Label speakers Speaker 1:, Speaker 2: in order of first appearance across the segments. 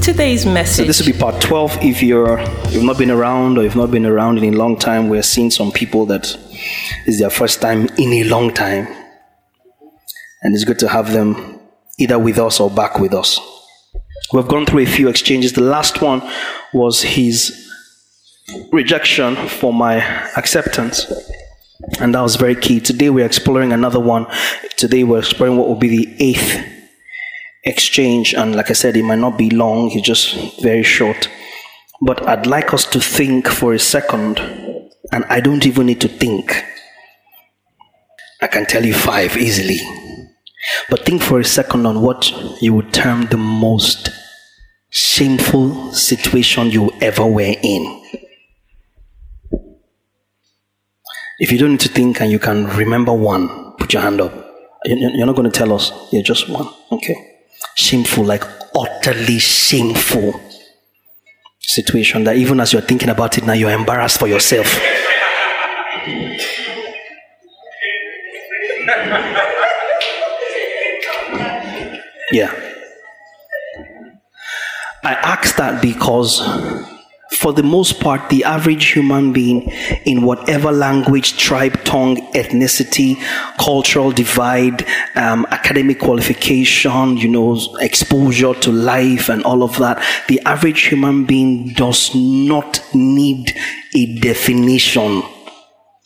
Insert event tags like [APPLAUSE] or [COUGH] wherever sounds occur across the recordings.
Speaker 1: today's message.
Speaker 2: So this will be part 12. If you're you've not been around or you've not been around in a long time, we're seeing some people that is their first time in a long time. And it's good to have them either with us or back with us. We've gone through a few exchanges. The last one was his rejection for my acceptance. And that was very key. Today we're exploring another one. Today we're exploring what will be the eighth exchange. And like I said, it might not be long, it's just very short. But I'd like us to think for a second, and I don't even need to think. I can tell you five easily. But think for a second on what you would term the most shameful situation you ever were in. If you don't need to think and you can remember one, put your hand up. You- You're not going to tell us. you're just one. Okay. Shameful, like utterly shameful situation that even as you're thinking about it now, you're embarrassed for yourself. Yeah. I ask that because, for the most part, the average human being, in whatever language, tribe, tongue, ethnicity, cultural divide, um, academic qualification, you know, exposure to life, and all of that, the average human being does not need a definition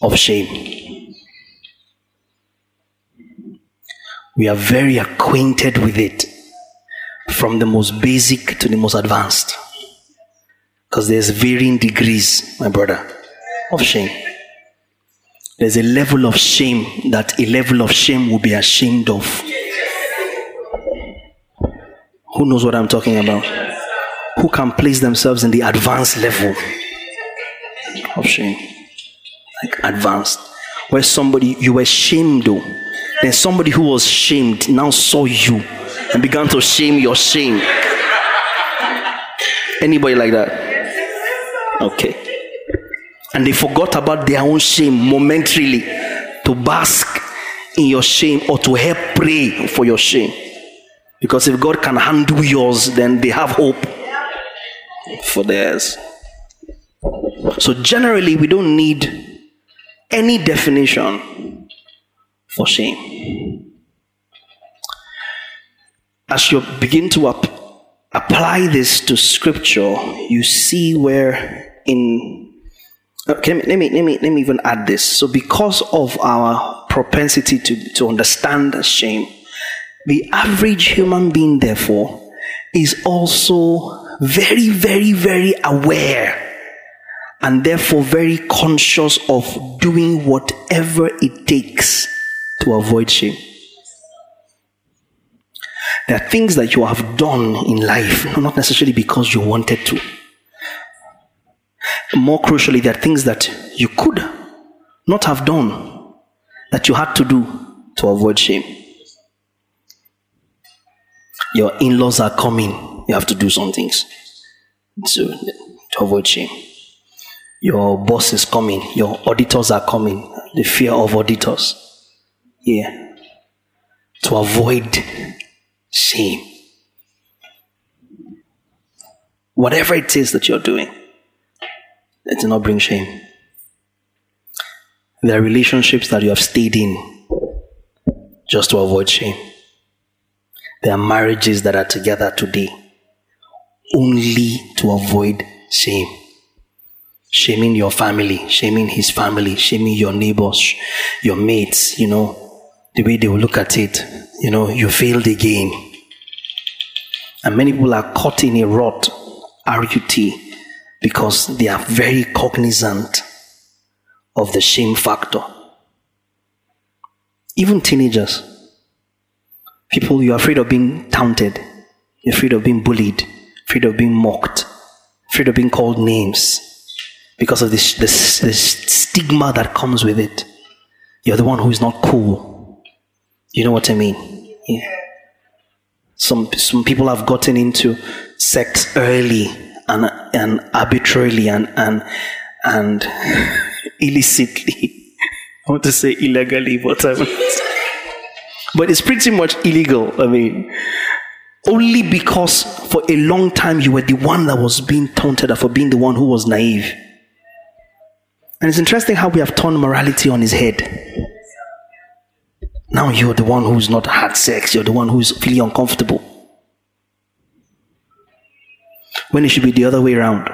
Speaker 2: of shame. We are very acquainted with it from the most basic to the most advanced. Because there's varying degrees, my brother, of shame. There's a level of shame that a level of shame will be ashamed of. Who knows what I'm talking about? Who can place themselves in the advanced level of shame? Like advanced. Where somebody, you were shamed though. Then somebody who was shamed now saw you and began to shame your shame. Anybody like that? Okay. And they forgot about their own shame momentarily to bask in your shame or to help pray for your shame. Because if God can handle yours, then they have hope for theirs. So, generally, we don't need any definition for shame. As you begin to ap- apply this to scripture, you see where in uh, Okay, let me, let me let me even add this. So, because of our propensity to, to understand shame, the average human being, therefore, is also very, very, very aware and therefore very conscious of doing whatever it takes to avoid shame. There are things that you have done in life, not necessarily because you wanted to. More crucially, there are things that you could not have done that you had to do to avoid shame. Your in laws are coming, you have to do some things to, to avoid shame. Your boss is coming, your auditors are coming, the fear of auditors. Yeah. To avoid shame. Whatever it is that you're doing, it not bring shame. There are relationships that you have stayed in just to avoid shame. There are marriages that are together today only to avoid shame. Shaming your family, shaming his family, shaming your neighbors, your mates, you know, the way they will look at it, you know, you failed again. And many people are caught in a rut, RUT, because they are very cognizant of the shame factor. Even teenagers, people you're afraid of being taunted, you're afraid of being bullied, afraid of being mocked, afraid of being called names, because of this, this, this stigma that comes with it. You're the one who is not cool. You know what I mean? Yeah. Some, some people have gotten into sex early and, and arbitrarily and, and, and illicitly. I want to say illegally, but I but it's pretty much illegal. I mean, only because for a long time you were the one that was being taunted for being the one who was naive. And it's interesting how we have turned morality on his head. Now you're the one who's not had sex, you're the one who's feeling uncomfortable. When it should be the other way around.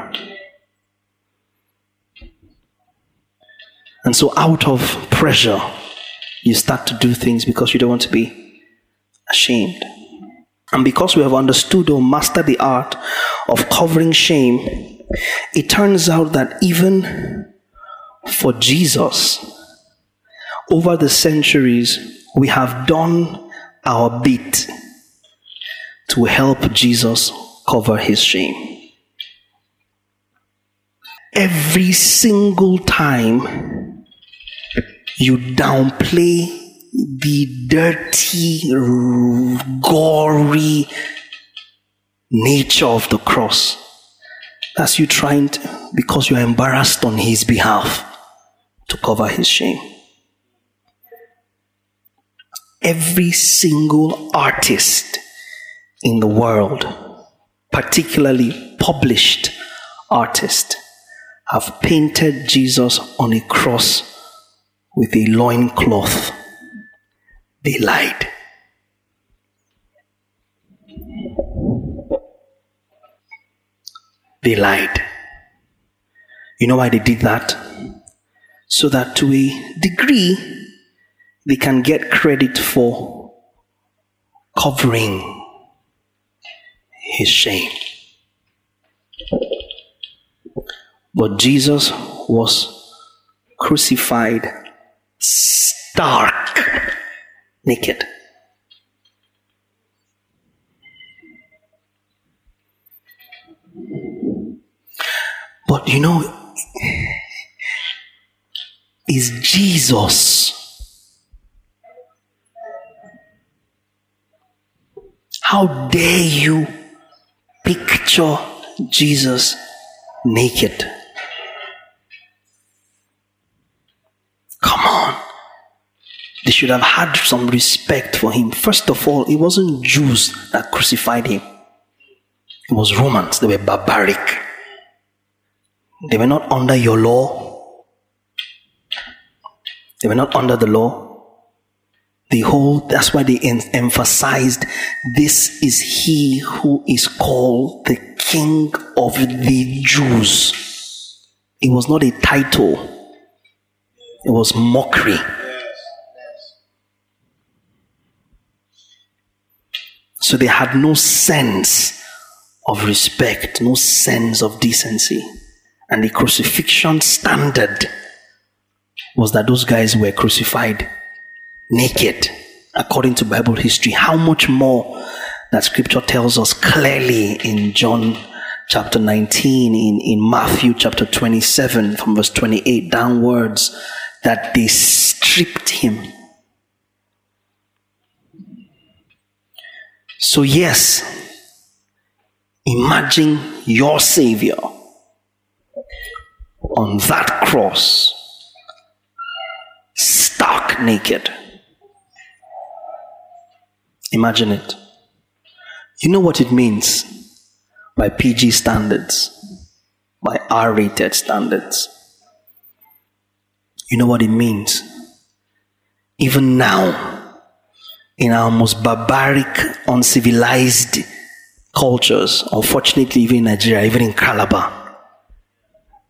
Speaker 2: And so, out of pressure, you start to do things because you don't want to be ashamed. And because we have understood or mastered the art of covering shame, it turns out that even for Jesus, over the centuries, we have done our bit to help Jesus cover his shame. Every single time you downplay the dirty, gory nature of the cross. That's you trying to, because you're embarrassed on his behalf to cover his shame. Every single artist in the world, particularly published artists, have painted Jesus on a cross with a loincloth they lied. They lied. You know why they did that? So that to a degree, they can get credit for covering his shame. But Jesus was crucified stark naked. But you know, is Jesus. How dare you picture Jesus naked? They should have had some respect for him. First of all, it wasn't Jews that crucified him, it was Romans. They were barbaric. They were not under your law, they were not under the law. The whole, that's why they emphasized this is he who is called the King of the Jews. It was not a title, it was mockery. So they had no sense of respect, no sense of decency. And the crucifixion standard was that those guys were crucified naked, according to Bible history. How much more that scripture tells us clearly in John chapter 19, in, in Matthew chapter 27, from verse 28 downwards, that they stripped him So, yes, imagine your Savior on that cross, stark naked. Imagine it. You know what it means by PG standards, by R rated standards. You know what it means. Even now, in our most barbaric, uncivilized cultures, unfortunately, even in Nigeria, even in Calabar,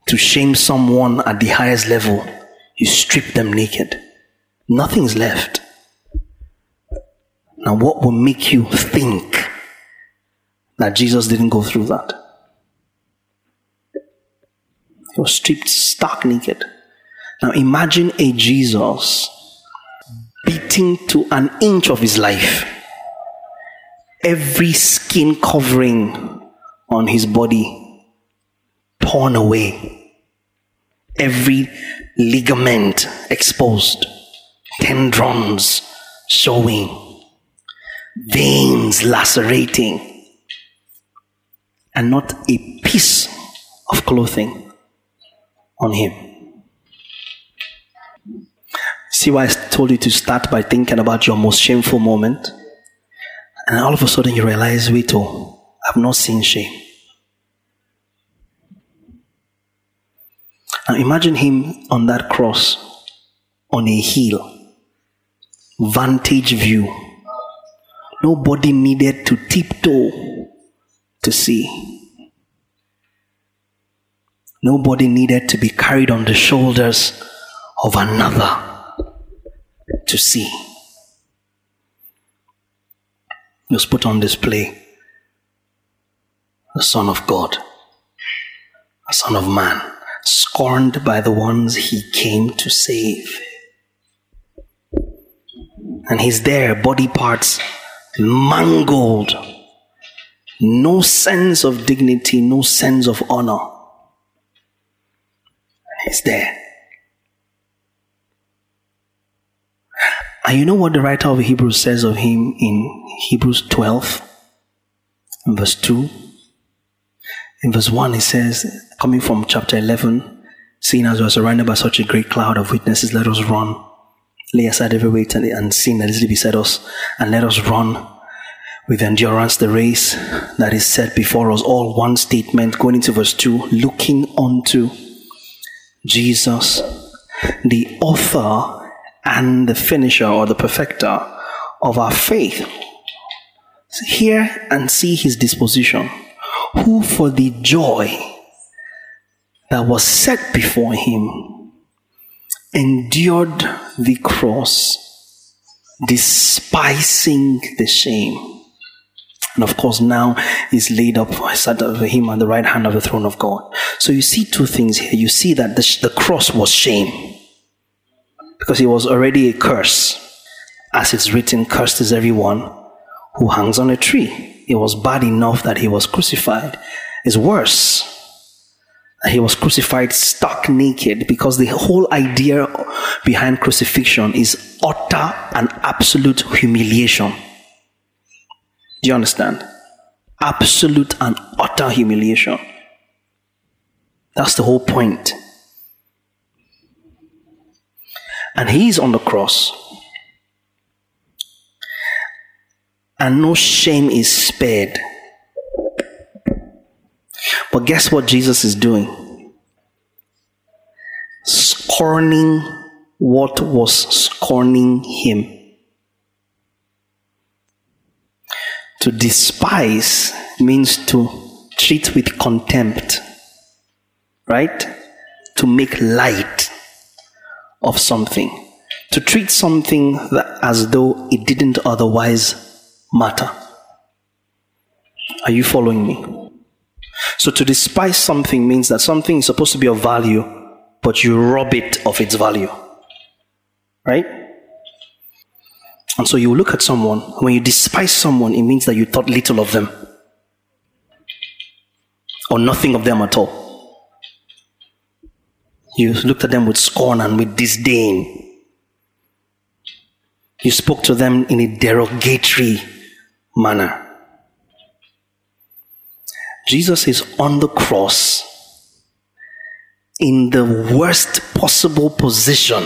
Speaker 2: to shame someone at the highest level, you strip them naked. Nothing's left. Now, what will make you think that Jesus didn't go through that? He was stripped stark naked. Now, imagine a Jesus beaten to an inch of his life. Every skin covering on his body torn away. every ligament exposed, tendons showing, veins lacerating, and not a piece of clothing on him. See why I told you to start by thinking about your most shameful moment? And all of a sudden you realize, wait, oh, I've not seen shame. Now imagine him on that cross on a hill, vantage view. Nobody needed to tiptoe to see. Nobody needed to be carried on the shoulders of another to see. He was put on display the Son of God, a Son of Man scorned by the ones he came to save. And he's there, body parts mangled, no sense of dignity, no sense of honor. He's there. And you know what the writer of Hebrews says of him in Hebrews 12, verse 2? In verse 1, he says, coming from chapter 11, seeing as we are surrounded by such a great cloud of witnesses, let us run. Lay aside every weight and, and sin that is beside us, and let us run with endurance the race that is set before us. All one statement, going into verse 2, looking unto Jesus, the author and the finisher or the perfecter of our faith. Hear and see his disposition who for the joy that was set before him endured the cross, despising the shame. And of course, now is laid up sat over him on the right hand of the throne of God. So you see two things here. You see that the, the cross was shame because it was already a curse. As it's written, cursed is everyone who hangs on a tree it was bad enough that he was crucified. It's worse that he was crucified stark naked because the whole idea behind crucifixion is utter and absolute humiliation. Do you understand? Absolute and utter humiliation. That's the whole point. And he's on the cross and no shame is spared. But guess what Jesus is doing? Scorning what was scorning him. To despise means to treat with contempt, right? To make light of something. To treat something that, as though it didn't otherwise matter. Are you following me? So to despise something means that something is supposed to be of value, but you rob it of its value. Right? And so you look at someone, when you despise someone, it means that you thought little of them. Or nothing of them at all. You looked at them with scorn and with disdain. You spoke to them in a derogatory manner. Jesus is on the cross in the worst possible position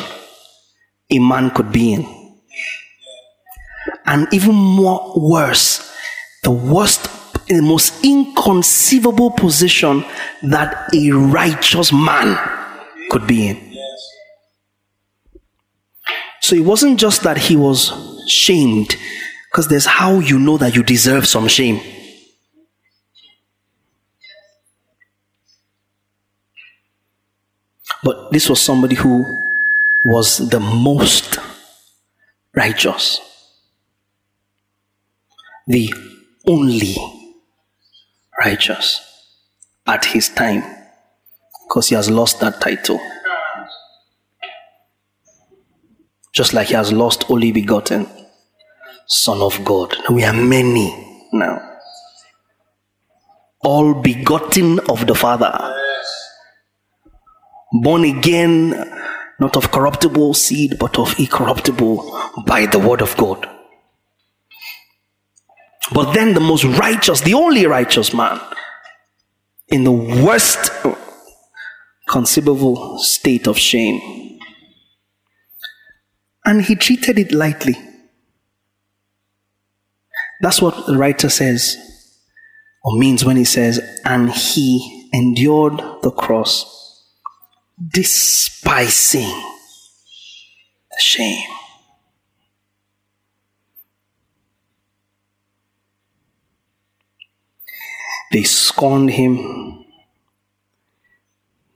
Speaker 2: a man could be in. And even more worse, the worst, the most inconceivable position that a righteous man could be in. So it wasn't just that he was shamed, because there's how you know that you deserve some shame. But this was somebody who was the most righteous, the only righteous at his time, because he has lost that title. Just like he has lost only begotten. Son of God. We are many now. All begotten of the Father. born again, not of corruptible seed, but of incorruptible by the word of God. But then the most righteous, the only righteous man, in the worst conceivable state of shame. And he treated it lightly. That's what the writer says, or means when he says, and he endured the cross, despising the shame. They scorned him.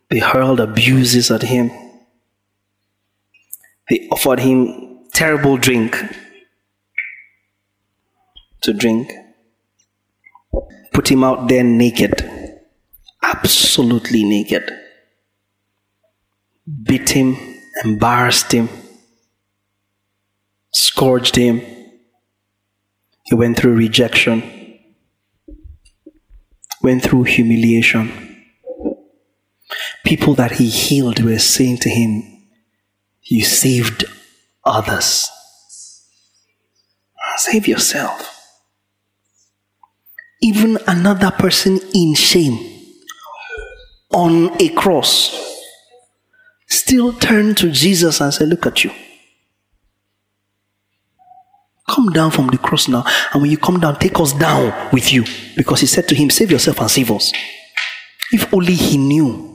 Speaker 2: They hurled abuses at him. They offered him terrible drink to drink. Put him out there naked, absolutely naked. Beat him, embarrassed him, scourged him. He went through rejection went through humiliation. People that he healed were saying to him, You saved others. Save yourself. Even another person in shame on a cross still turned to Jesus and said, Look at you. Come down from the cross now. And when you come down, take us down with you. Because he said to him, Save yourself and save us. If only he knew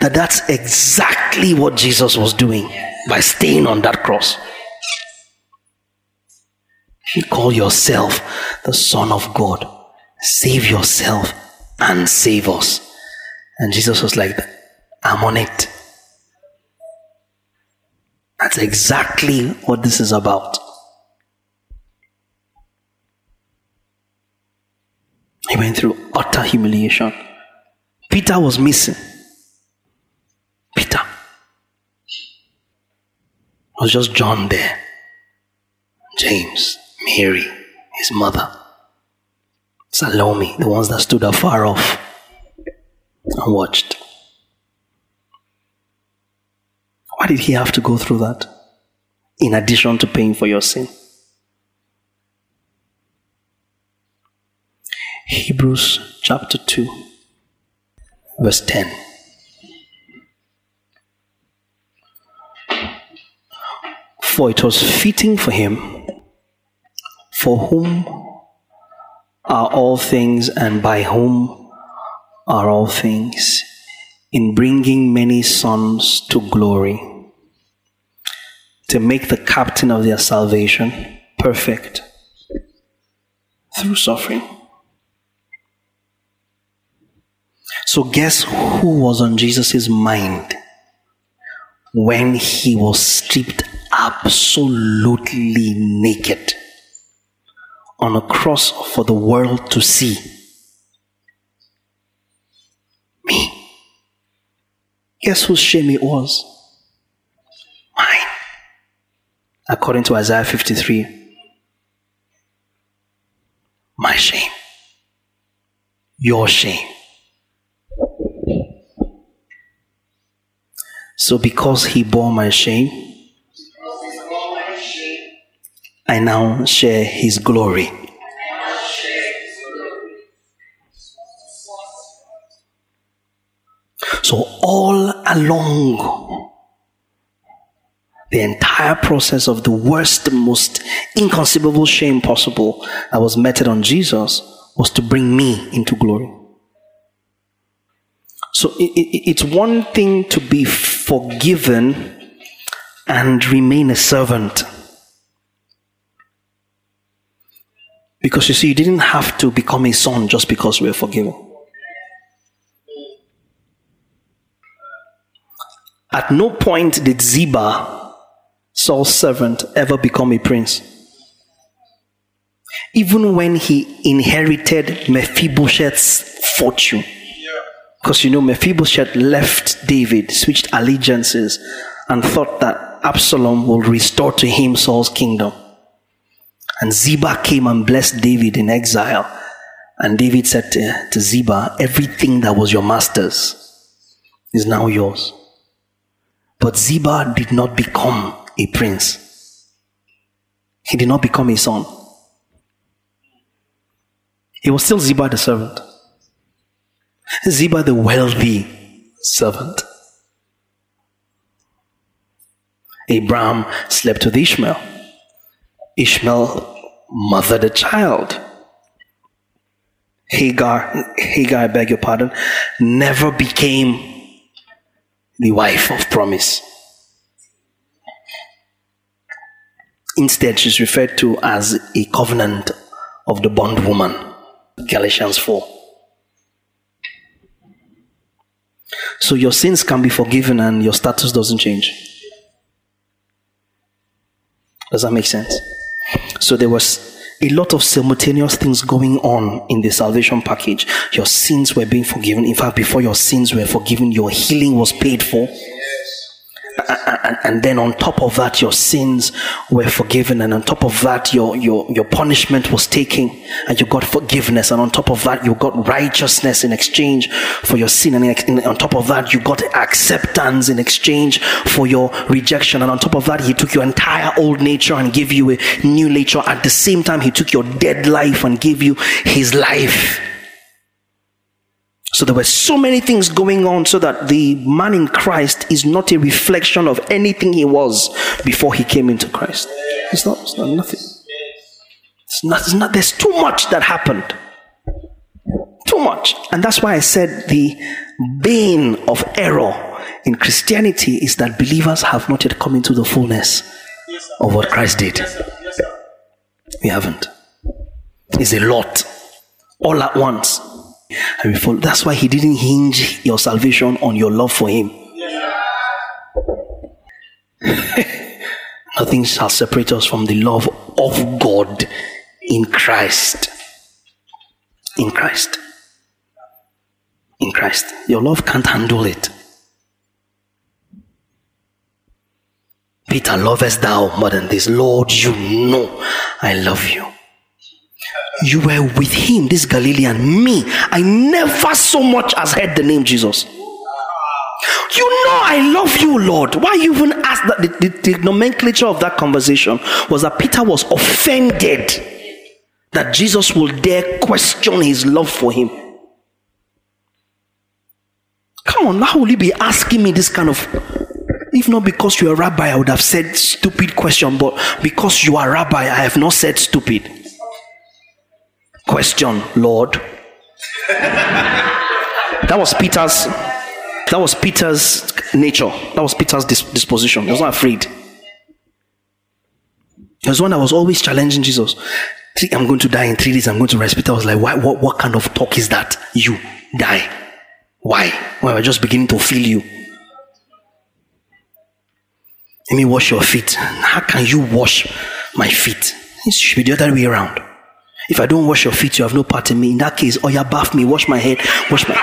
Speaker 2: that that's exactly what Jesus was doing by staying on that cross. You call yourself the Son of God. Save yourself and save us. And Jesus was like, I'm on it. That's exactly what this is about. He went through utter humiliation. Peter was missing. Peter. It was just John there. James, Mary, his mother, Salome, the ones that stood afar off and watched. Why did he have to go through that? In addition to paying for your sin. Hebrews chapter 2, verse 10. For it was fitting for him, for whom are all things and by whom are all things in bringing many sons to glory, to make the captain of their salvation perfect through suffering. So, guess who was on Jesus' mind when he was stripped absolutely naked on a cross for the world to see? Me. Guess whose shame it was? Mine. According to Isaiah 53. My shame. Your shame. So, because he bore my shame, I now share his glory. So, all along the entire process of the worst, most inconceivable shame possible that was meted on Jesus was to bring me into glory. So, it, it, it's one thing to be forgiven and remain a servant. Because you see, you didn't have to become a son just because we were forgiven. At no point did Ziba, Saul's servant, ever become a prince. Even when he inherited Mephibosheth's fortune. Because you know, Mephibosheth left David, switched allegiances, and thought that Absalom will restore to him Saul's kingdom. And Ziba came and blessed David in exile. And David said to, to Ziba, Everything that was your master's is now yours. But Ziba did not become a prince. He did not become a son. He was still Ziba the servant. Ziba the wealthy servant. Abraham slept with Ishmael. Ishmael mothered a child. Hagar, Hagar, I beg your pardon, never became the wife of promise. Instead, she's referred to as a covenant of the bondwoman. Galatians 4. So your sins can be forgiven and your status doesn't change. Does that make sense? So there was a lot of simultaneous things going on in the salvation package. Your sins were being forgiven. In fact, before your sins were forgiven, your healing was paid for and, then on top of that, your sins were forgiven, and on top of that, your, your, your punishment was taken, and you got forgiveness, and on top of that, you got righteousness in exchange for your sin, and on top of that, you got acceptance in exchange for your rejection, and on top of that, He took your entire old nature and gave you a new nature. At the same time, He took your dead life and gave you His life. So there were so many things going on so that the man in Christ is not a reflection of anything he was before he came into Christ. It's not, it's not nothing. It's not, it's not, there's too much that happened. Too much. And that's why I said the bane of error in Christianity is that believers have not yet come into the fullness of what Christ did. We haven't. It's a lot all at once. Follow. That's why he didn't hinge your salvation on your love for him. [LAUGHS] Nothing shall separate us from the love of God in Christ. In Christ. In Christ. Your love can't handle it. Peter, lovest thou more than this? Lord, you know I love you you were with him, this Galilean, me. I never so much as heard the name Jesus. You know I love you, Lord. Why you even ask that? The, the, the nomenclature of that conversation was that Peter was offended that Jesus will dare question his love for him. Come on, how will you be asking me this kind of if not because you're a rabbi, I would have said stupid question, but because you are rabbi, I have not said stupid. Question, Lord. that was Peter's. That was Peter's nature. That was Peter's disposition. He was not afraid. He was one that was always challenging Jesus. I'm going to die in three days. I'm going to rise. Peter was like, Why, what, what kind of talk is that? You die. Why? Well, we're just beginning to feel you. Let me wash your feet. How can you wash my feet? It should be the other way around. If I don't wash your feet, you have no part in me. In that case, oh yeah, bath me, wash my head, wash my.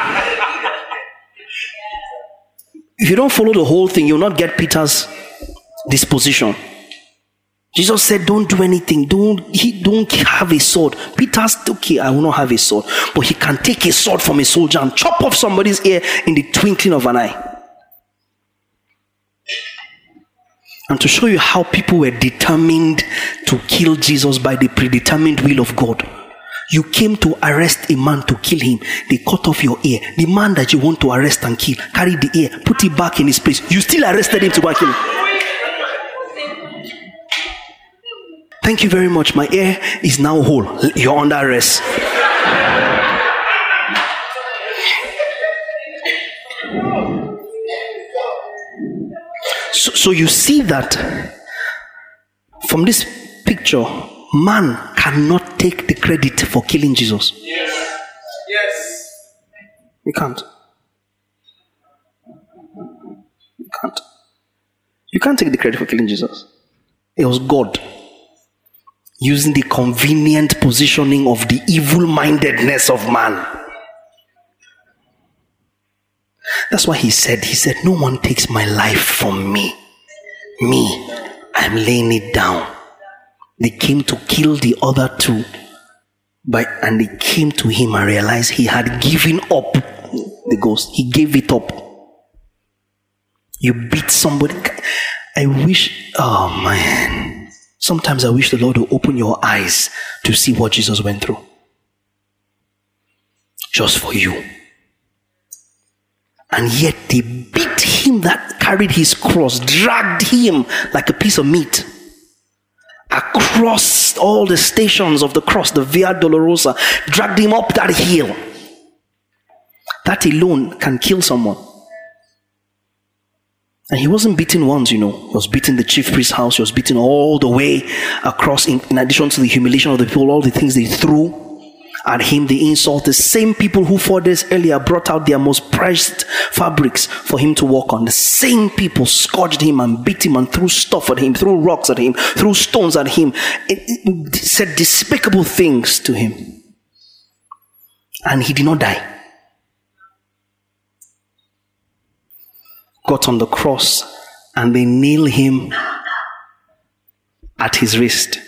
Speaker 2: if you don't follow the whole thing, you'll not get Peter's disposition. Jesus said, Don't do anything. Don't he don't have a sword. Peter's okay, I will not have a sword. But he can take a sword from a soldier and chop off somebody's ear in the twinkling of an eye. And to show you how people were determined to kill Jesus by the predetermined will of God. You came to arrest a man to kill him. They cut off your ear. The man that you want to arrest and kill, carry the ear, put it back in his place. You still arrested him to go kill him. Thank you very much. My ear is now whole. You're under arrest. So, so you see that from this picture, man cannot take the credit for killing Jesus. Yes. Yes. You can't. You can't. You can't take the credit for killing Jesus. It was God using the convenient positioning of the evil mindedness of man That's why he said, he said, no one takes my life from me. Me, I'm laying it down. They came to kill the other two, but and they came to him and realized he had given up the ghost. He gave it up. You beat somebody. I wish, oh man. Sometimes I wish the Lord would open your eyes to see what Jesus went through. Just for you. And yet they beat him that carried his cross, dragged him like a piece of meat across all the stations of the cross, the Via Dolorosa, dragged him up that hill. That alone can kill someone. And he wasn't beaten once, you know. He was beaten the chief priest's house. He was beaten all the way across, in, in addition to the humiliation of the people, all the things they threw at him, the insult. The same people who four days earlier brought out their most prized fabrics for him to walk on. The same people scourged him and beat him and threw stuff at him, threw rocks at him, threw stones at him, it, it said despicable things to him. And he did not die. got on the cross and they nail him at his wrist.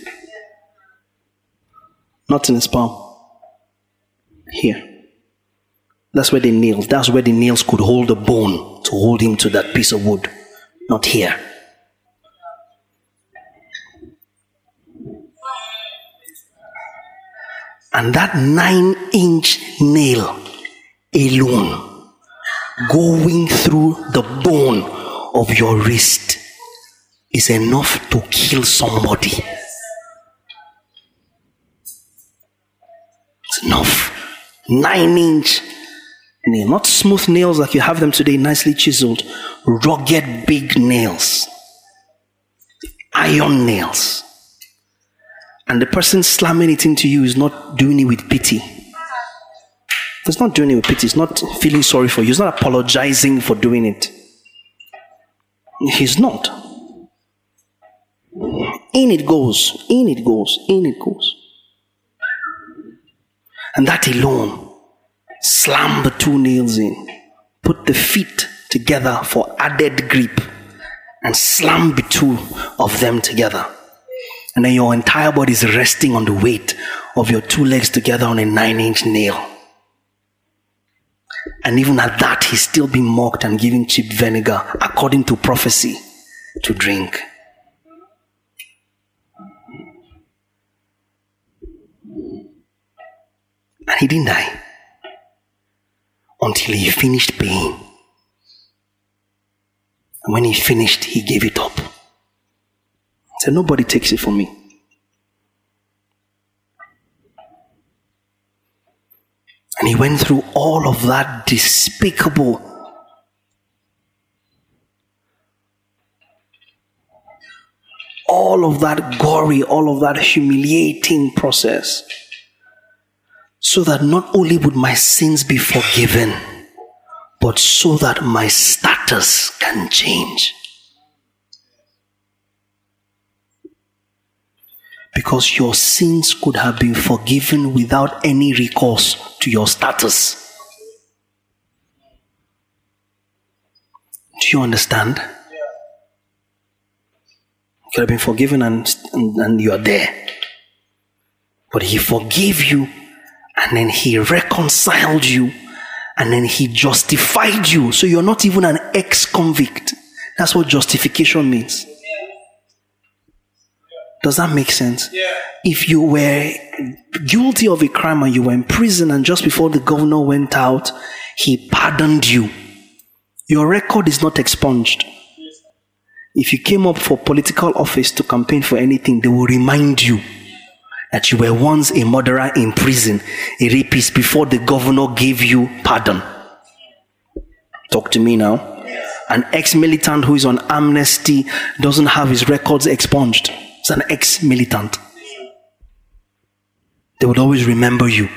Speaker 2: Not in his palm. Here. That's where they nailed. That's where the nails could hold the bone to hold him to that piece of wood. Not here. And that nine inch nail alone going through the bone of your wrist is enough to kill somebody. Nine inch nail, not smooth nails like you have them today, nicely chiseled, rugged big nails, iron nails. And the person slamming it into you is not doing it with pity He's not doing it with pity. He's not feeling sorry for you. He's not apologizing for doing it. He's not. In it goes, in it goes, in it goes. And that alone, slam the two nails in, put the feet together for added grip, and slam the two of them together. And then your entire body is resting on the weight of your two legs together on a nine inch nail. And even at that, he's still being mocked and given cheap vinegar, according to prophecy, to drink. And he didn't die until he finished paying. And when he finished, he gave it up. He said, Nobody takes it from me. And he went through all of that despicable all of that gory, all of that humiliating process, so that not only would my sins be forgiven, but so that my status can change. because your sins could have been forgiven without any recourse to your status. Do you understand? You could have been forgiven and, and, and you are there. But He forgave you and then He reconciled you and then He justified you. So you're not even an ex convict. That's what justification means. Does that make sense? Yeah. If you were guilty of a crime and you were in prison and just before the governor went out, he pardoned you, your record is not expunged. If you came up for political office to campaign for anything, they will remind you that you were once a murderer in prison, a rapist, before the governor gave you pardon. Talk to me now. An ex militant who is on amnesty doesn't have his records expunged It's an ex militant. They would always remember you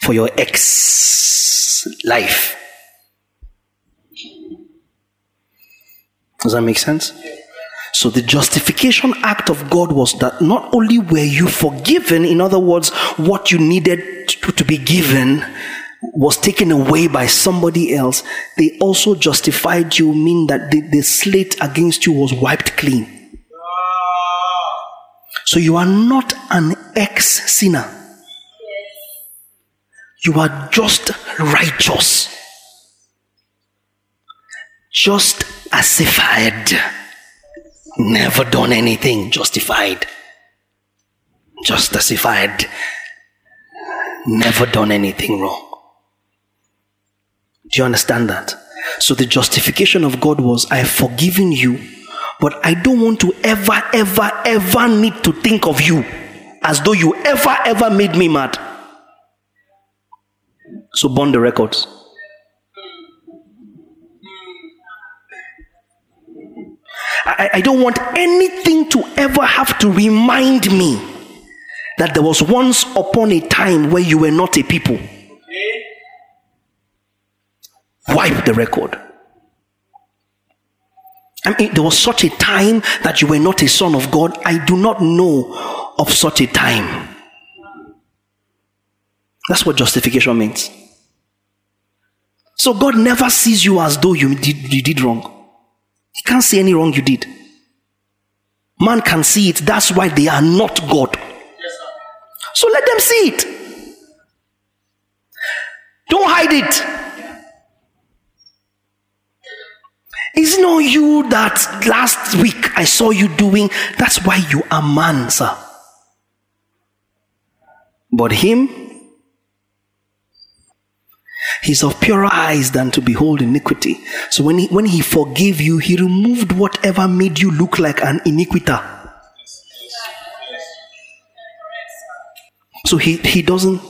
Speaker 2: for your ex life. Does that make sense? So the justification act of God was that not only were you forgiven, in other words, what you needed to, to, be given was taken away by somebody else, they also justified you, mean that the, the slate against you was wiped clean. So you are not an ex sinner. You are just righteous. Just justified. Never done anything, justified. Justified. Never done anything wrong. Do you understand that? So the justification of God was, I have forgiven you, but I don't want to ever, ever, ever need to think of you as though you ever, ever made me mad. So burn the records. I, I don't want anything to ever have to remind me that there was once upon a time where you were not a people. Wipe the record. I mean, there was such a time that you were not a son of God. I do not know of such a time. That's what justification means. So God never sees you as though you did, you did wrong. He can't see any wrong you did. Man can see it. That's why they are not God. so let them see it. Don't hide it. It's not you that last week I saw you doing. That's why you are man, sir. But him, He's of purer eyes than to behold iniquity. So when he, when he forgave you, he removed whatever made you look like an iniquiter. So he, he doesn't,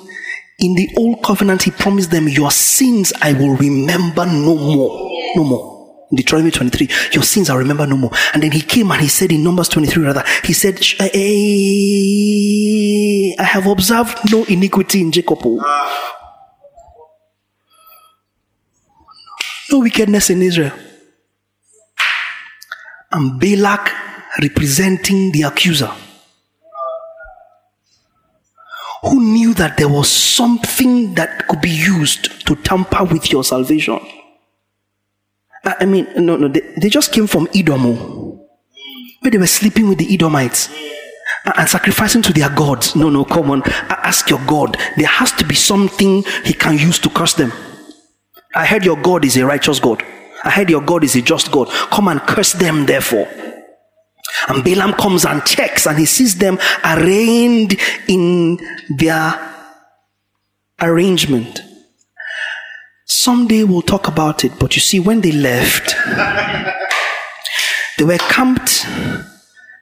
Speaker 2: in the old covenant, he promised them, Your sins I will remember no more. No more. Deuteronomy 23, your sins I remember no more. And then he came and he said in Numbers 23, rather, he said, eh, eh, I have observed no iniquity in Jacob. Ah. No wickedness in Israel. And Balak representing the accuser, who knew that there was something that could be used to tamper with your salvation. I mean, no, no, they, they just came from Edom, oh. where they were sleeping with the Edomites uh, and sacrificing to their gods. No, no, come on, ask your God. There has to be something He can use to curse them. I heard your God is a righteous God. I heard your God is a just God. Come and curse them, therefore. And Balaam comes and checks and he sees them arraigned in their arrangement. Someday we'll talk about it, but you see, when they left, they were camped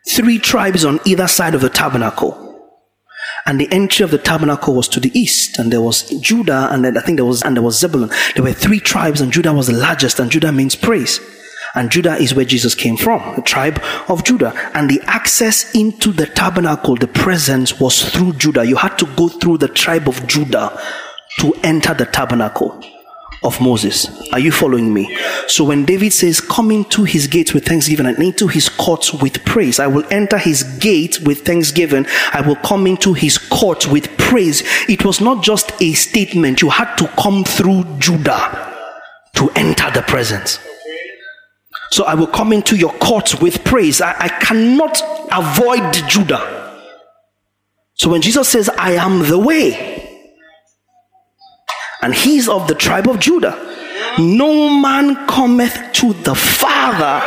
Speaker 2: three tribes on either side of the tabernacle and the entry of the tabernacle was to the east and there was judah and then i think there was and there was zebulun. There were three tribes and judah was the largest and judah means praise. And judah is where jesus came from the tribe of judah. And the access into the tabernacle the presence was through judah. You had to go through the tribe of judah to enter the tabernacle of Moses. Are you following me? So when David says, Come into his gates with thanksgiving and into his courts with praise, I will enter his gate with thanksgiving, I will come into his courts with praise. It was not just a statement, you had to come through Judah to enter the presence. So I will come into your courts with praise. I, I cannot avoid Judah. So when Jesus says, I am the way, and he's of the tribe of Judah. No man cometh to the Father.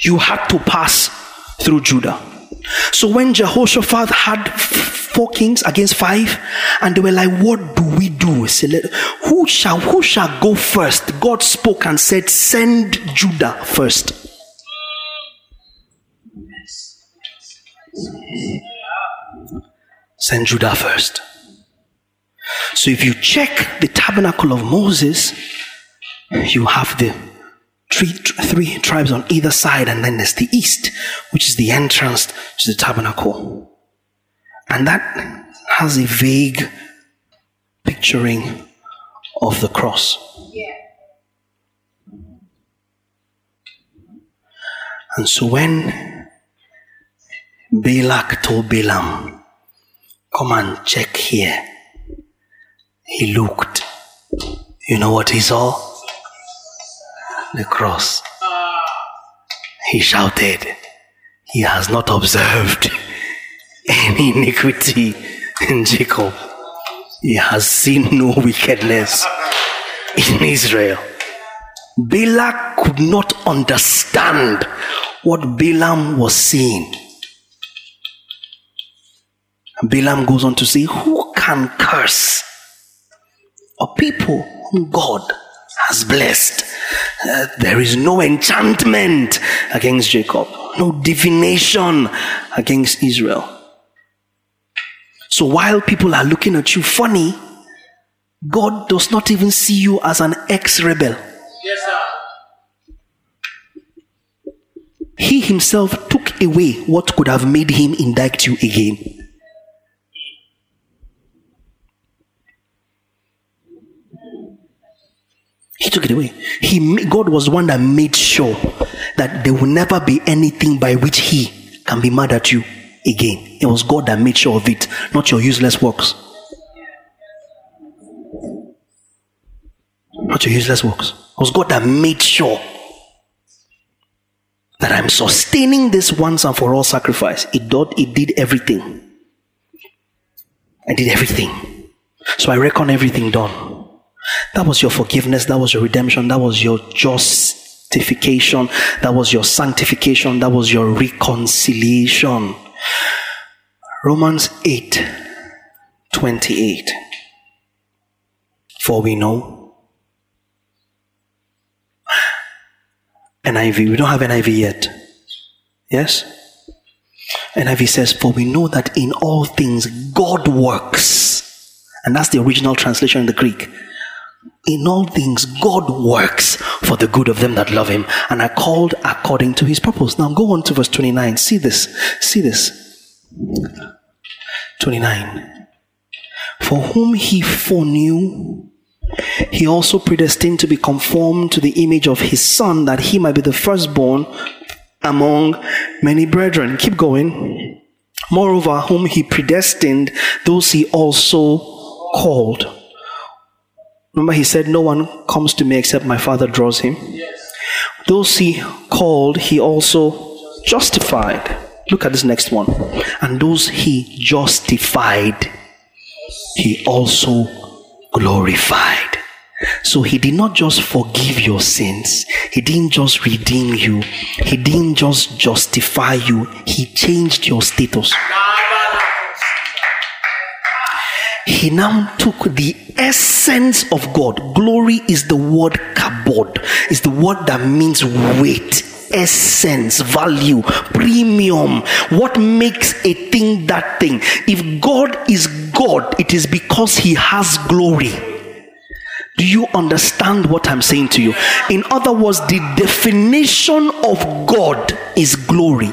Speaker 2: You had to pass through Judah. So when Jehoshaphat had four kings against five, and they were like, "What do we do?" Who shall who shall go first? God spoke and said, "Send Judah first. Send Judah first. So if you check the tabernacle of Moses, you have the three, three tribes on either side, and then there's the east, which is the entrance to the tabernacle. And that has a vague picturing of the cross. Yeah. And so when Balak told Balaam, Come and check here, he looked. You know what he saw? The cross. He shouted, He has not observed [LAUGHS] any iniquity in Jacob. He has seen no wickedness in Israel. Balak could not understand what Balaam was. And Balaam goes on to say, Who can curse a people whom God has blessed? Uh, there is no enchantment against Jacob, no divination against Israel. So while people are looking at you funny, God does not even see you as an ex rebel. Yes, sir. He himself took away what could have made him indict you again. He took it away. He, God was the one that made sure that there will never be anything by which He can be mad at you again. It was God that made sure of it, not your useless works. Not your useless works. It was God that made sure that I'm sustaining this once and for all sacrifice. It it did everything. I did everything. So I reckon everything done. That was your forgiveness. That was your redemption. That was your justification. That was your sanctification. That was your reconciliation. Romans 8 28. For we know. NIV, we don't have NIV yet. Yes? NIV says, For we know that in all things God works. And that's the original translation in the Greek. In all things God works for the good of them that love him and are called according to his purpose. Now go on to verse 29. See this. See this. 29. For whom he foreknew, he also predestined to be conformed to the image of his son, that he might be the firstborn among many brethren. Keep going. Moreover, whom he predestined, those he also called. Remember, he said, No one comes to me except my Father draws him. Yes. Those he called, he also justified. Look at this next one. And those he justified, he also glorified. So he did not just forgive your sins, he didn't just redeem you, he didn't just justify you, he changed your status. He now took the essence of God. Glory is the word kabod, is the word that means weight essence, value, premium. What makes a thing that thing? If God is God, it is because He has glory. Do you understand what I'm saying to you? In other words, the definition of God is glory.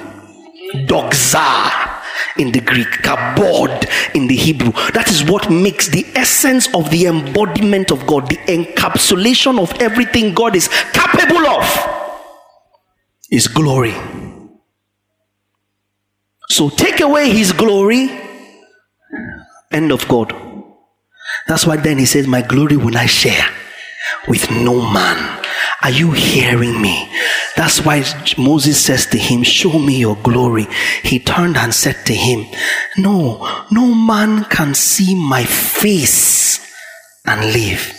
Speaker 2: Doxa in the Greek, kabod in the Hebrew. That is what makes the essence of the embodiment of God, the encapsulation of everything God is capable of is glory. So take away his glory, end of God. That's why then he says, My glory will I share with no man. Are you hearing me? That's why Moses says to him, Show me your glory. He turned and said to him, No, no man can see my face and live.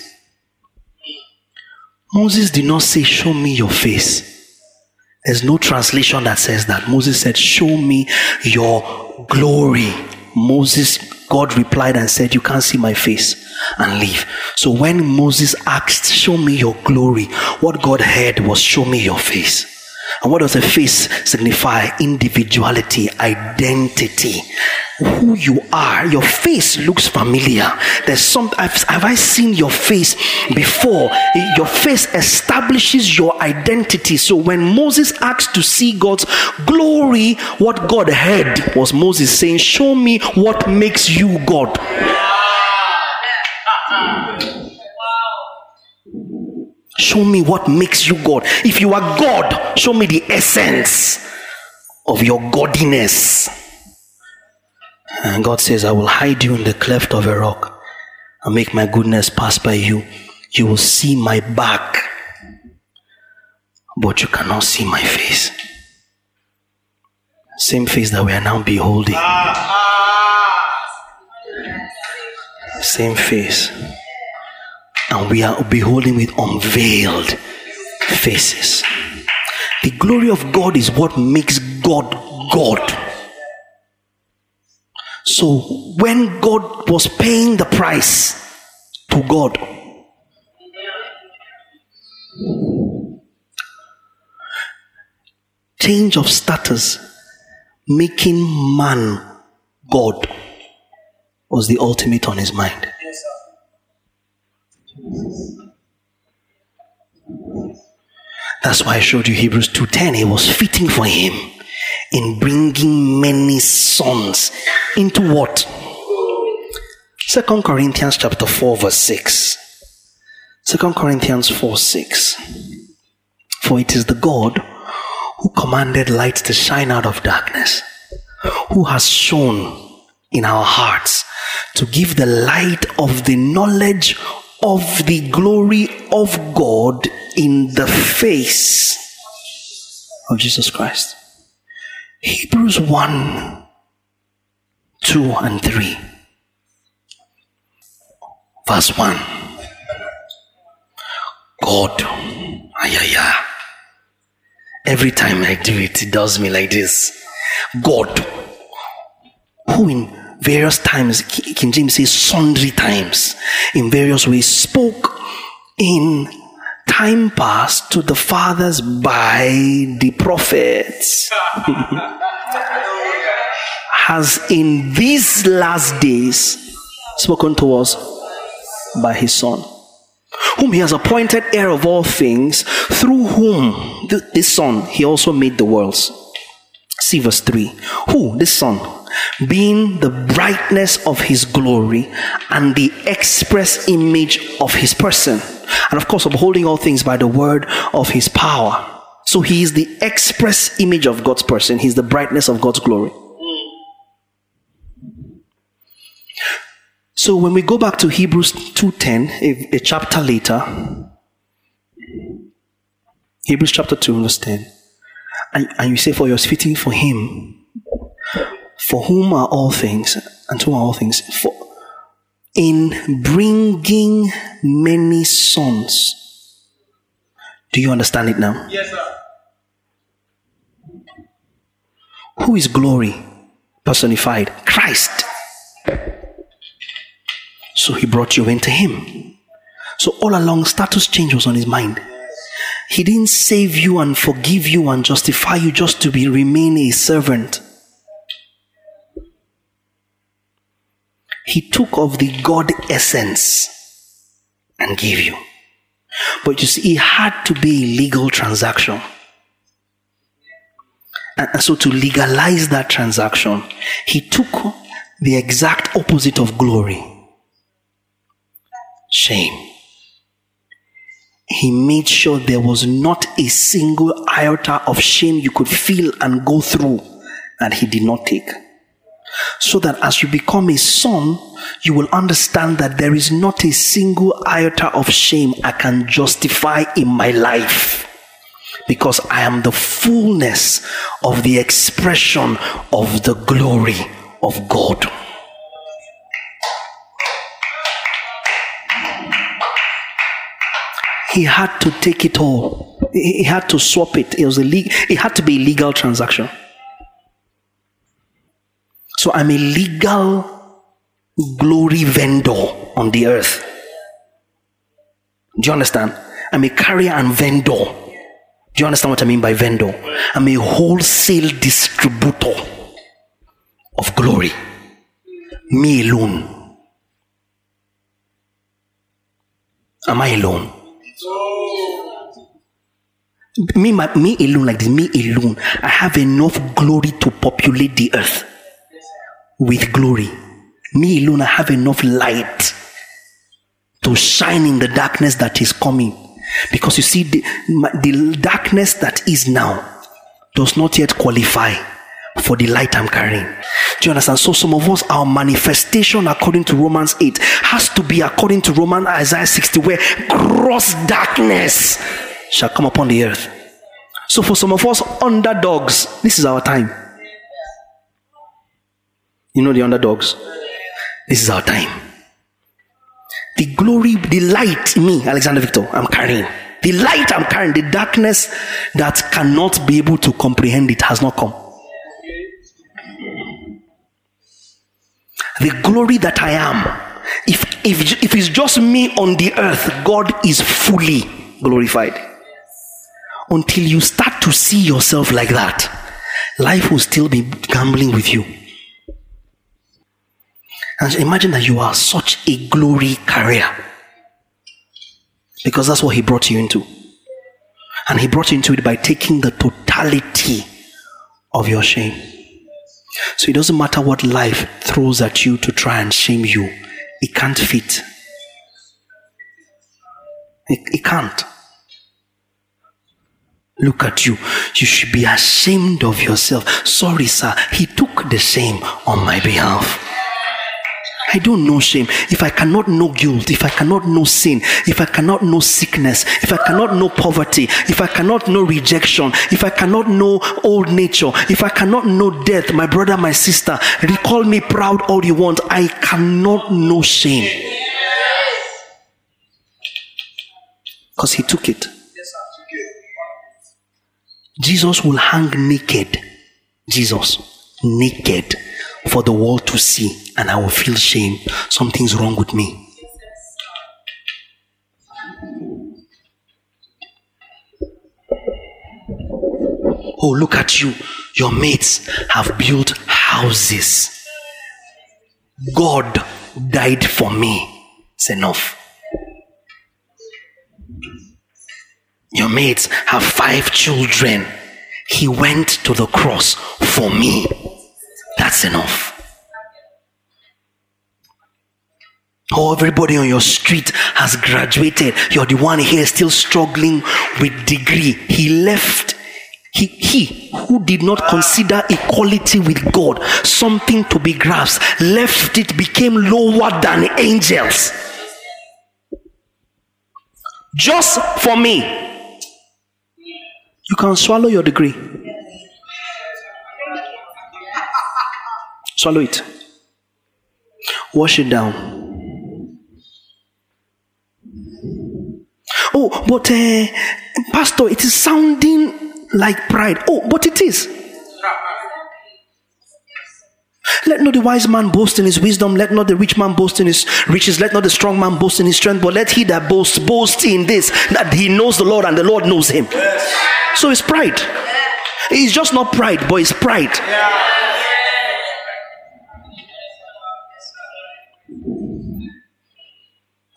Speaker 2: Moses did not say, Show me your face. There's no translation that says that. Moses said, Show me your glory. Moses, God replied and said, You can't see my face and leave. So when Moses asked, Show me your glory, what God heard was, Show me your face. And what does a face signify? Individuality, identity, who you are. Your face looks familiar. There's some, have, have I seen your face before? Your face establishes your identity. So when Moses asked to see God's glory, what God heard was Moses saying, Show me what makes you God. [LAUGHS] Show me what makes you God. If you are God, show me the essence of your godliness. And God says, I will hide you in the cleft of a rock and make my goodness pass by you. You will see my back, but you cannot see my face. Same face that we are now beholding. Same face and we are beholding with unveiled faces. The glory of God is what makes God God. So when God was paying the price to God, change of status, making man God was the ultimate on his mind. That's why I showed you Hebrews 2:10. It was fitting for him in bringing many sons into what? Second Corinthians chapter 4 verse 6. Second Corinthians 4 6. For it is the God who commanded light to shine out of darkness, who has shone in our hearts to give the light of the knowledge of the glory of God in the face of Jesus Christ. Hebrews 1, 2, and 3. Verse 1. God, ayaya. Every time I do it, it does me like this. God, who in various times, King James says sundry times, in various ways, spoke in time past to the fathers by the prophets. [LAUGHS] Has in these last days spoken to us by his son whom he has appointed heir of all things, through whom this son he also made the worlds. See verse 3. Who? This son being the brightness of his glory and the express image of his person. And of course, upholding all things by the word of his power. So he is the express image of God's person, he's the brightness of God's glory. So when we go back to Hebrews 2:10, a, a chapter later, Hebrews chapter 2, verse 10, and, and you say, For yours fitting for him for whom are all things, and to all things, for in bringing many sons. Do you understand it now?
Speaker 3: Yes, sir.
Speaker 2: Who is glory personified? Christ. So he brought you into him. So all along, status change was on his mind. He didn't save you and forgive you and justify you just to be remain a servant. He took of the God essence and gave you. But you see, it had to be a legal transaction. And so, to legalize that transaction, he took the exact opposite of glory shame. He made sure there was not a single iota of shame you could feel and go through that he did not take so that as you become a son, you will understand that there is not a single iota of shame I can justify in my life because I am the fullness of the expression of the glory of God. He had to take it all. He had to swap it. It was a le- it had to be a legal transaction. So I'm a legal glory vendor on the earth. Do you understand? I'm a carrier and vendor. Do you understand what I mean by vendor? I'm a wholesale distributor of glory. Me alone. Am I alone? Me, my, me alone, like this, me alone. I have enough glory to populate the earth with glory. Me alone, I have enough light to shine in the darkness that is coming. Because you see, the, the darkness that is now does not yet qualify for the light I'm carrying. Do you understand? So some of us, our manifestation according to Romans 8 has to be according to Roman Isaiah 60, where gross darkness shall come upon the earth. So for some of us underdogs, this is our time. You know the underdogs? This is our time. The glory, the light me, Alexander Victor, I'm carrying. The light I'm carrying, the darkness that cannot be able to comprehend it has not come. The glory that I am, if, if, if it's just me on the earth, God is fully glorified. Until you start to see yourself like that, life will still be gambling with you. And imagine that you are such a glory carrier. Because that's what he brought you into. And he brought you into it by taking the totality of your shame. So it doesn't matter what life throws at you to try and shame you, it can't fit. It, it can't. Look at you. You should be ashamed of yourself. Sorry, sir. He took the shame on my behalf. I don't know shame. If I cannot know guilt, if I cannot know sin, if I cannot know sickness, if I cannot know poverty, if I cannot know rejection, if I cannot know old nature, if I cannot know death, my brother, my sister, recall me proud all you want. I cannot know shame. Because he took it. Jesus will hang naked. Jesus, naked for the world to see, and I will feel shame. Something's wrong with me. Oh, look at you. Your mates have built houses. God died for me. It's enough. Your mates have five children. He went to the cross for me. That's enough. Oh, everybody on your street has graduated. You're the one here still struggling with degree. He left. He, he who did not consider equality with God something to be grasped, left it, became lower than angels. Just for me. You can swallow your degree. Swallow it. Wash it down. Oh, but uh, Pastor, it is sounding like pride. Oh, but it is. Let not the wise man boast in his wisdom, let not the rich man boast in his riches, let not the strong man boast in his strength, but let he that boasts boast in this that he knows the Lord and the Lord knows him. So it's pride. It's just not pride, but it's pride.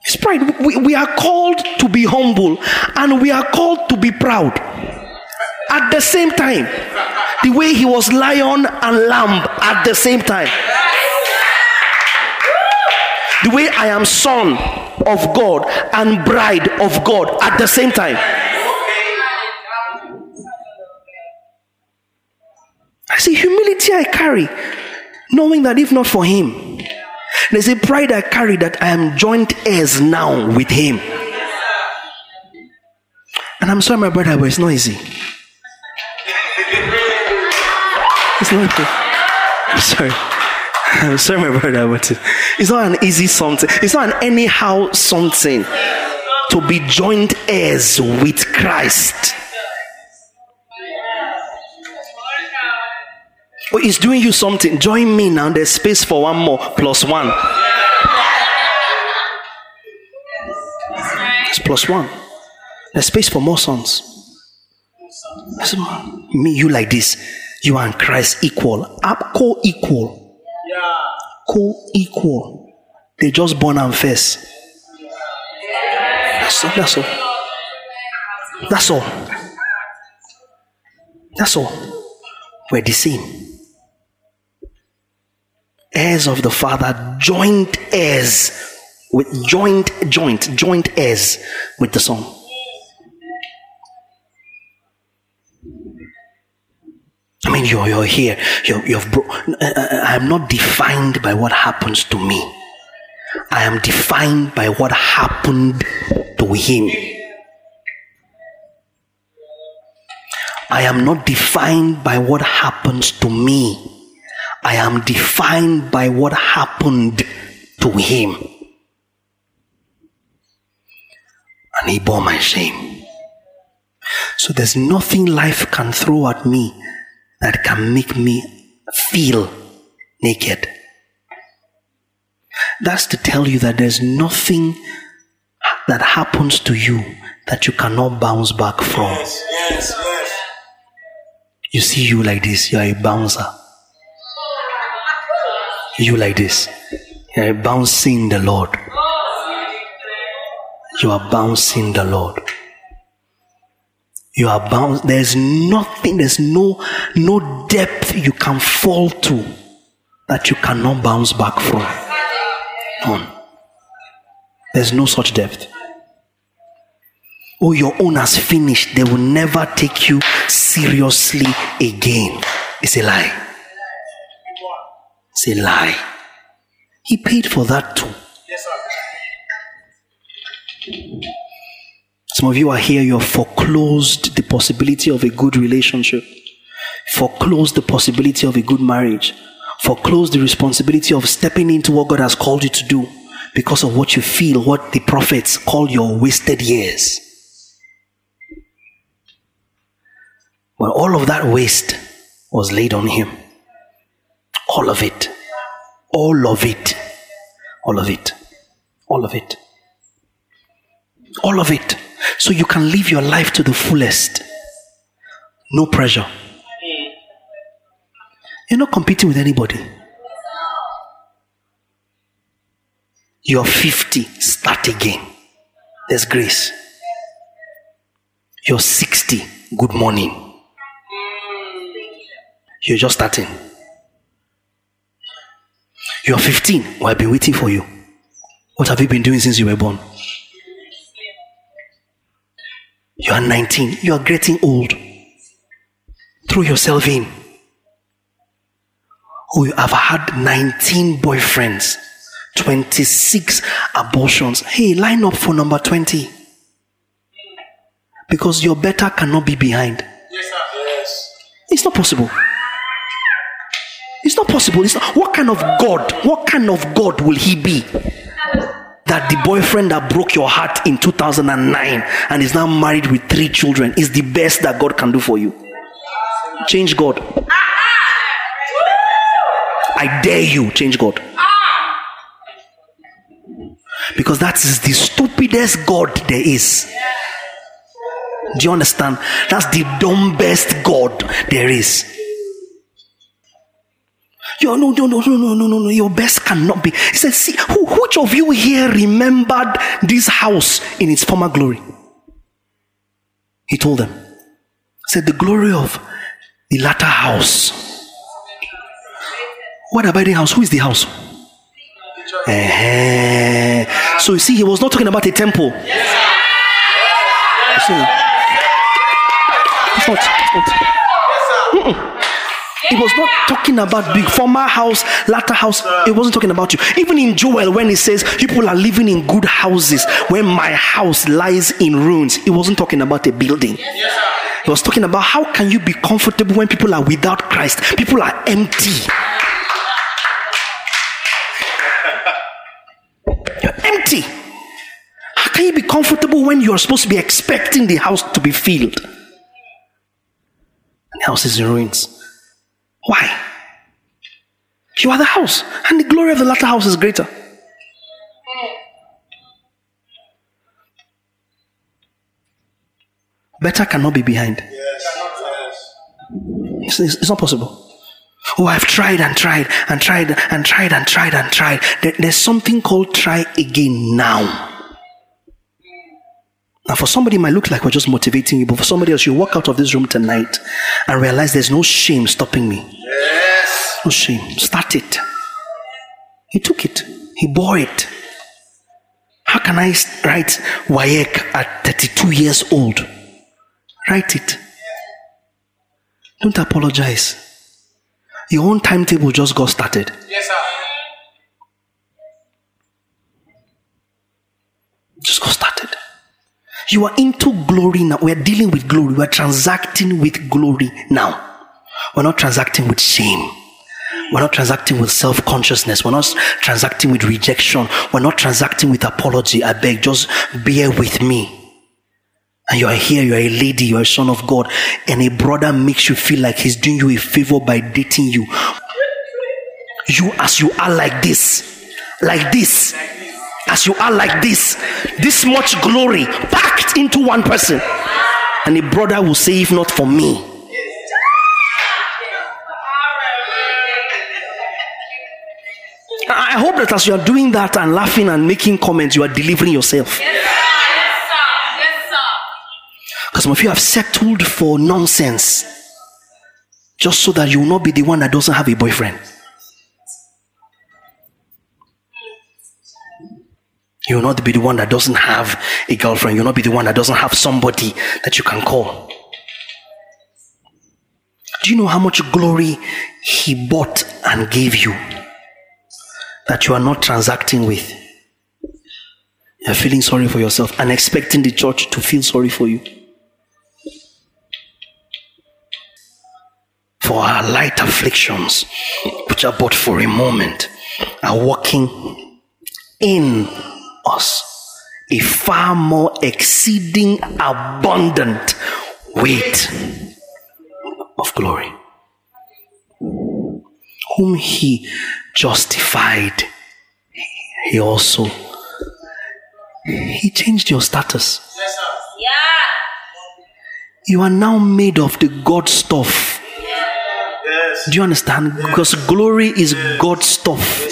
Speaker 2: It's pride. We, we are called to be humble and we are called to be proud. At the same time, the way he was lion and lamb at the same time. The way I am son of God and bride of God at the same time. I see humility I carry, knowing that if not for him, there's a pride I carry that I am joint heirs now with him. And I'm sorry, my brother, but it's not easy. It's not easy. I'm sorry. I'm sorry, my brother, but it's not an easy something. It's not an anyhow something to be joint heirs with Christ. Oh, he's doing you something. Join me now. There's space for one more plus one. It's plus one. There's space for more sons. Me, you like this. You and Christ equal. Up Co equal. Co equal. They just born and face. That's all. That's all. That's all. That's all. We're the same heirs of the Father, joint heirs with joint, joint, joint heirs with the Son. I mean, you're, you're here. You're, you've bro- uh, uh, I'm not defined by what happens to me. I am defined by what happened to him. I am not defined by what happens to me. I am defined by what happened to him. And he bore my shame. So there's nothing life can throw at me that can make me feel naked. That's to tell you that there's nothing that happens to you that you cannot bounce back from. Yes, yes, yes. You see you like this, you are a bouncer. You like this, you are bouncing the Lord. You are bouncing the Lord. You are bound. There's nothing, there's no no depth you can fall to that you cannot bounce back from. None. There's no such depth. Oh, your own has finished. They will never take you seriously again. It's a lie. It's a lie. He paid for that too. Yes, sir. Some of you are here, you have foreclosed the possibility of a good relationship, foreclosed the possibility of a good marriage, foreclosed the responsibility of stepping into what God has called you to do because of what you feel, what the prophets call your wasted years. Well, all of that waste was laid on him. All of it. All of it. All of it. All of it. All of it. So you can live your life to the fullest. No pressure. You're not competing with anybody. You're 50, start again. There's grace. You're 60, good morning. You're just starting. You're 15, well, I've been waiting for you. What have you been doing since you were born? You are 19. You are getting old. Throw yourself in. Oh, you have had 19 boyfriends, 26 abortions. Hey, line up for number 20. Because your better cannot be behind. Yes, sir. Yes. It's not possible. It's not possible. It's not. What kind of God? What kind of God will he be? that the boyfriend that broke your heart in 2009 and is now married with three children is the best that God can do for you. Change God. I dare you, change God. Because that is the stupidest God there is. Do you understand? That's the dumbest God there is. Yo, no, no, no, no, no, no, no, no. Your best cannot be. He said, See, who, which of you here remembered this house in its former glory? He told them. He said, The glory of the latter house. What about the house? Who is the house? Uh-huh. So you see, he was not talking about a temple. Yes, it's not. It's not. Yes, he was not talking about big former house, latter house. It wasn't talking about you. Even in Joel, when he says people are living in good houses, when my house lies in ruins, he wasn't talking about a building. He was talking about how can you be comfortable when people are without Christ? People are empty. You're empty. How can you be comfortable when you're supposed to be expecting the house to be filled? The house is in ruins. Why? You are the house, and the glory of the latter house is greater. Better cannot be behind. It's, it's, not possible. Oh, I've tried and tried and tried and tried and tried and tried. There, there's something called try again now. Now, for somebody, it might look like we're just motivating you, but for somebody else, you walk out of this room tonight and realize there's no shame stopping me. Yes. No shame. Start it. He took it, he bore it. How can I write WAEC at 32 years old? Write it. Don't apologize. Your own timetable just got started. Yes, sir. Just got started. You are into glory now. We're dealing with glory. We're transacting with glory now. We're not transacting with shame. We're not transacting with self consciousness. We're not transacting with rejection. We're not transacting with apology. I beg, just bear with me. and you are here, you are a lady, you are a son of God, and a brother makes you feel like he's doing you a favor by dating you. You, as you are like this, like this, as you are like this, this much glory packed into one person, and a brother will say, If not for me, I hope that as you are doing that and laughing and making comments, you are delivering yourself. Because some of you have settled for nonsense just so that you will not be the one that doesn't have a boyfriend. You will not be the one that doesn't have a girlfriend. You will not be the one that doesn't have somebody that you can call. Do you know how much glory he bought and gave you? that you are not transacting with. You're feeling sorry for yourself and expecting the church to feel sorry for you. For our light afflictions, which are but for a moment, are working in us a far more exceeding abundant weight of glory. Whom he justified, he also he changed your status. Yes, yeah. You are now made of the God stuff. Yes. Do you understand? Because glory is God stuff.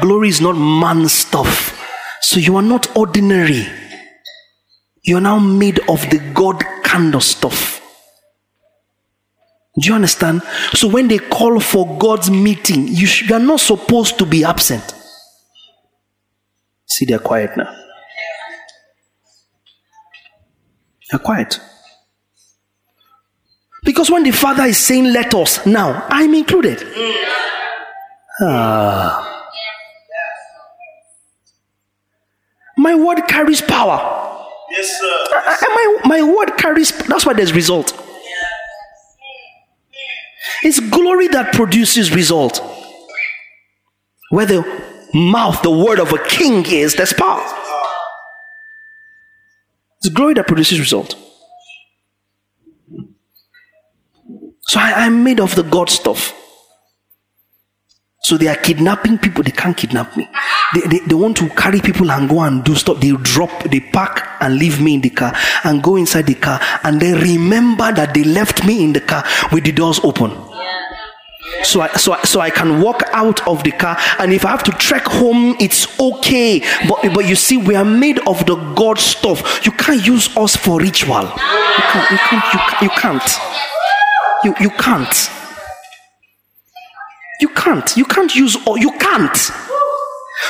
Speaker 2: Glory is not man stuff. So you are not ordinary. You are now made of the God kind of stuff. Do you understand? So when they call for God's meeting, you, sh- you are not supposed to be absent. See, they're quiet now. They're quiet. Because when the Father is saying, Let us now, I'm included. Ah. My word carries power. Yes, sir. Uh, uh, my, my word carries, that's why there's result. It's glory that produces result. Where the mouth, the word of a king is, there's power. It's glory that produces result. So I, am made of the God stuff. So they are kidnapping people, they can't kidnap me. They, they, they, want to carry people and go and do stuff. They drop, they park and leave me in the car and go inside the car and they remember that they left me in the car with the doors open. So I, so, I, so I can walk out of the car, and if I have to trek home, it's okay. But, but you see, we are made of the God stuff. You can't use us for ritual. You can't. You can't. You, can't. You, you can't. You can't. You can't use. Or you can't.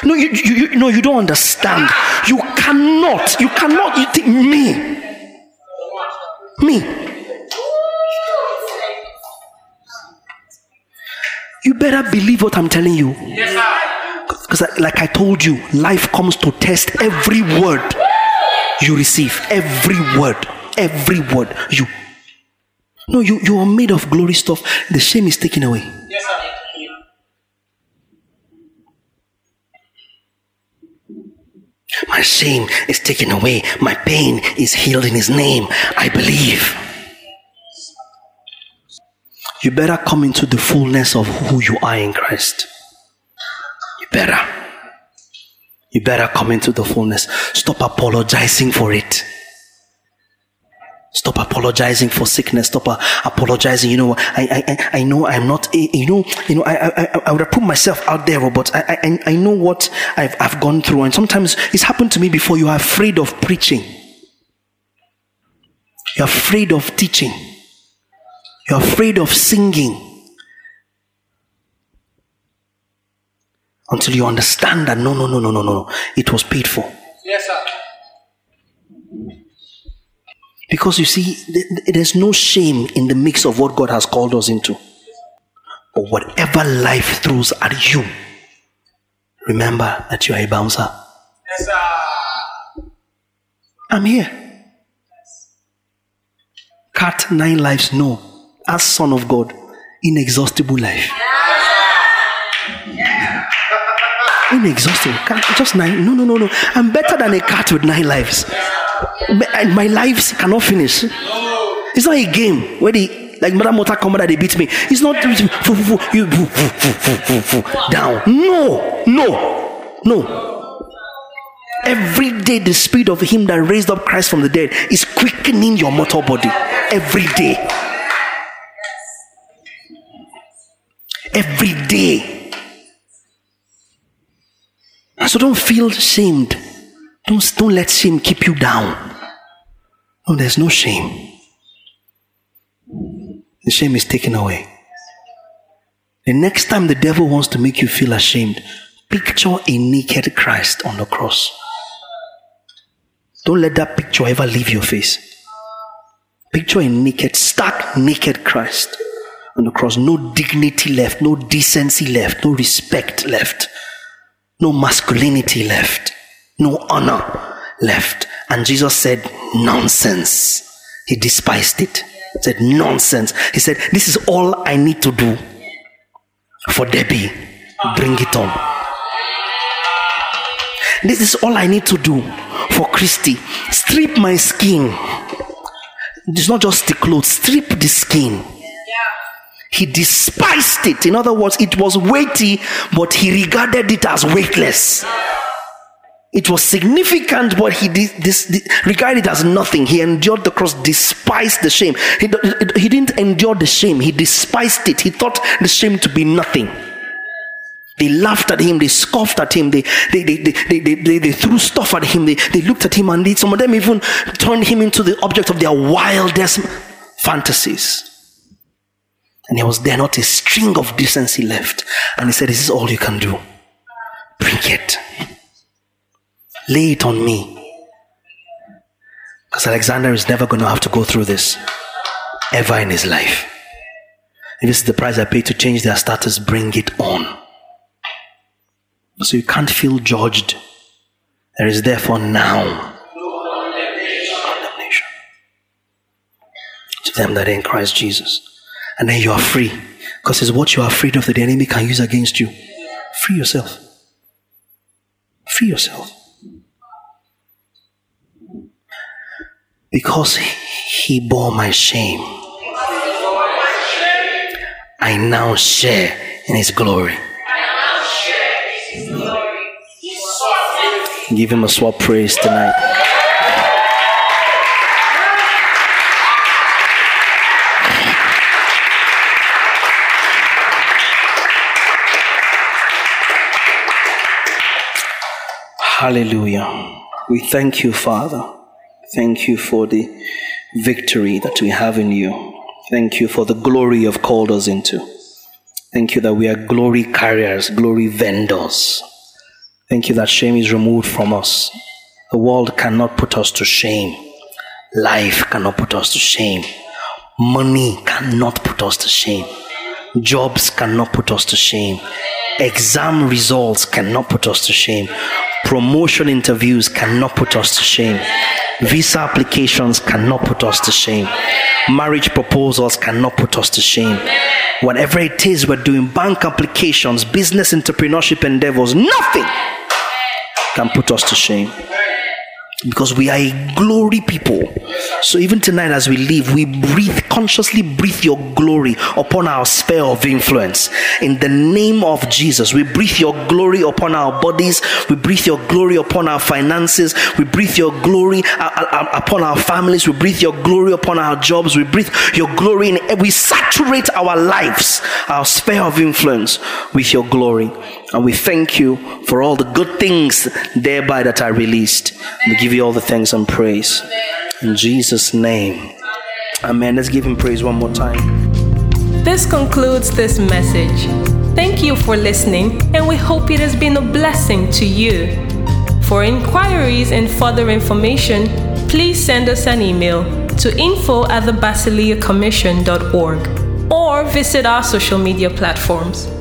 Speaker 2: No, you, you, you, no, you don't understand. You cannot. You cannot. You think me. Me. You better believe what I'm telling you. Because, like I told you, life comes to test every word you receive. Every word. Every word. You. No, you, you are made of glory stuff. The shame is taken away. Yes, My shame is taken away. My pain is healed in His name. I believe you better come into the fullness of who you are in Christ. You better. You better come into the fullness. Stop apologizing for it. Stop apologizing for sickness. Stop apologizing. You know, I, I, I know I'm not, you know, you know, I, I, I would have put myself out there, oh, but I, I, I know what I've, I've gone through. And sometimes it's happened to me before. You are afraid of preaching. You're afraid of teaching. You're afraid of singing. Until you understand that no, no, no, no, no, no, it was paid for. Yes, sir. Because you see, there's no shame in the mix of what God has called us into. But whatever life throws at you, remember that you are a bouncer. Yes, sir. I'm here. Cut nine lives, no as Son of God, inexhaustible life. Yeah. [LAUGHS] Inexhaustible. Cat, just nine. No, no, no, no. I'm better than a cat with nine lives. And uh, my life cannot finish. It's not a game where they like Mother Mota Commander, they beat me. It's not you down. No, no, no. Every day, the spirit of Him that raised up Christ from the dead is quickening your mortal body. Every day. Every day. So don't feel shamed. Don't, don't let shame keep you down. No, there's no shame. The shame is taken away. The next time the devil wants to make you feel ashamed, picture a naked Christ on the cross. Don't let that picture ever leave your face. Picture a naked, stark, naked Christ on the cross. No dignity left, no decency left, no respect left, no masculinity left, no honor left. And Jesus said, Nonsense. He despised it. He said, Nonsense. He said, This is all I need to do for Debbie. Bring it on. This is all I need to do for Christy. Strip my skin. It's not just the clothes, strip the skin. He despised it. In other words, it was weighty, but he regarded it as weightless. It was significant, but he did this, regarded it as nothing. He endured the cross, despised the shame. He, he didn't endure the shame, he despised it. He thought the shame to be nothing. They laughed at him, they scoffed at him, they, they, they, they, they, they, they threw stuff at him, they, they looked at him, and they, some of them even turned him into the object of their wildest fantasies. And there was there not a string of decency left. And he said, This is all you can do. Bring it. Lay it on me. Because Alexander is never going to have to go through this ever in his life. If this is the price I pay to change their status, bring it on. So you can't feel judged. There is therefore now condemnation to them that are in Christ Jesus. And then you are free. Because it's what you are afraid of that the enemy can use against you. Free yourself. Free yourself. Because he bore my shame, I now share in his glory. Give him a swap praise tonight. Hallelujah. We thank you, Father. Thank you for the victory that we have in you. Thank you for the glory you've called us into. Thank you that we are glory carriers, glory vendors. Thank you that shame is removed from us. The world cannot put us to shame. Life cannot put us to shame. Money cannot put us to shame. Jobs cannot put us to shame. Exam results cannot put us to shame. Promotion interviews cannot put us to shame. Visa applications cannot put us to shame. Marriage proposals cannot put us to shame. Whatever it is we're doing, bank applications, business entrepreneurship endeavors, nothing can put us to shame because we are a glory people. So even tonight, as we leave, we breathe consciously breathe your glory upon our sphere of influence. In the name of Jesus, we breathe your glory upon our bodies. We breathe your glory upon our finances. We breathe your glory uh, uh, uh, upon our families. We breathe your glory upon our jobs. We breathe your glory in. We saturate our lives, our sphere of influence, with your glory. And we thank you for all the good things thereby that are released. We give you all the thanks and praise. In Jesus' name. Amen. Let's give him praise one more time.
Speaker 1: This concludes this message. Thank you for listening, and we hope it has been a blessing to you. For inquiries and further information, please send us an email to info at the or visit our social media platforms.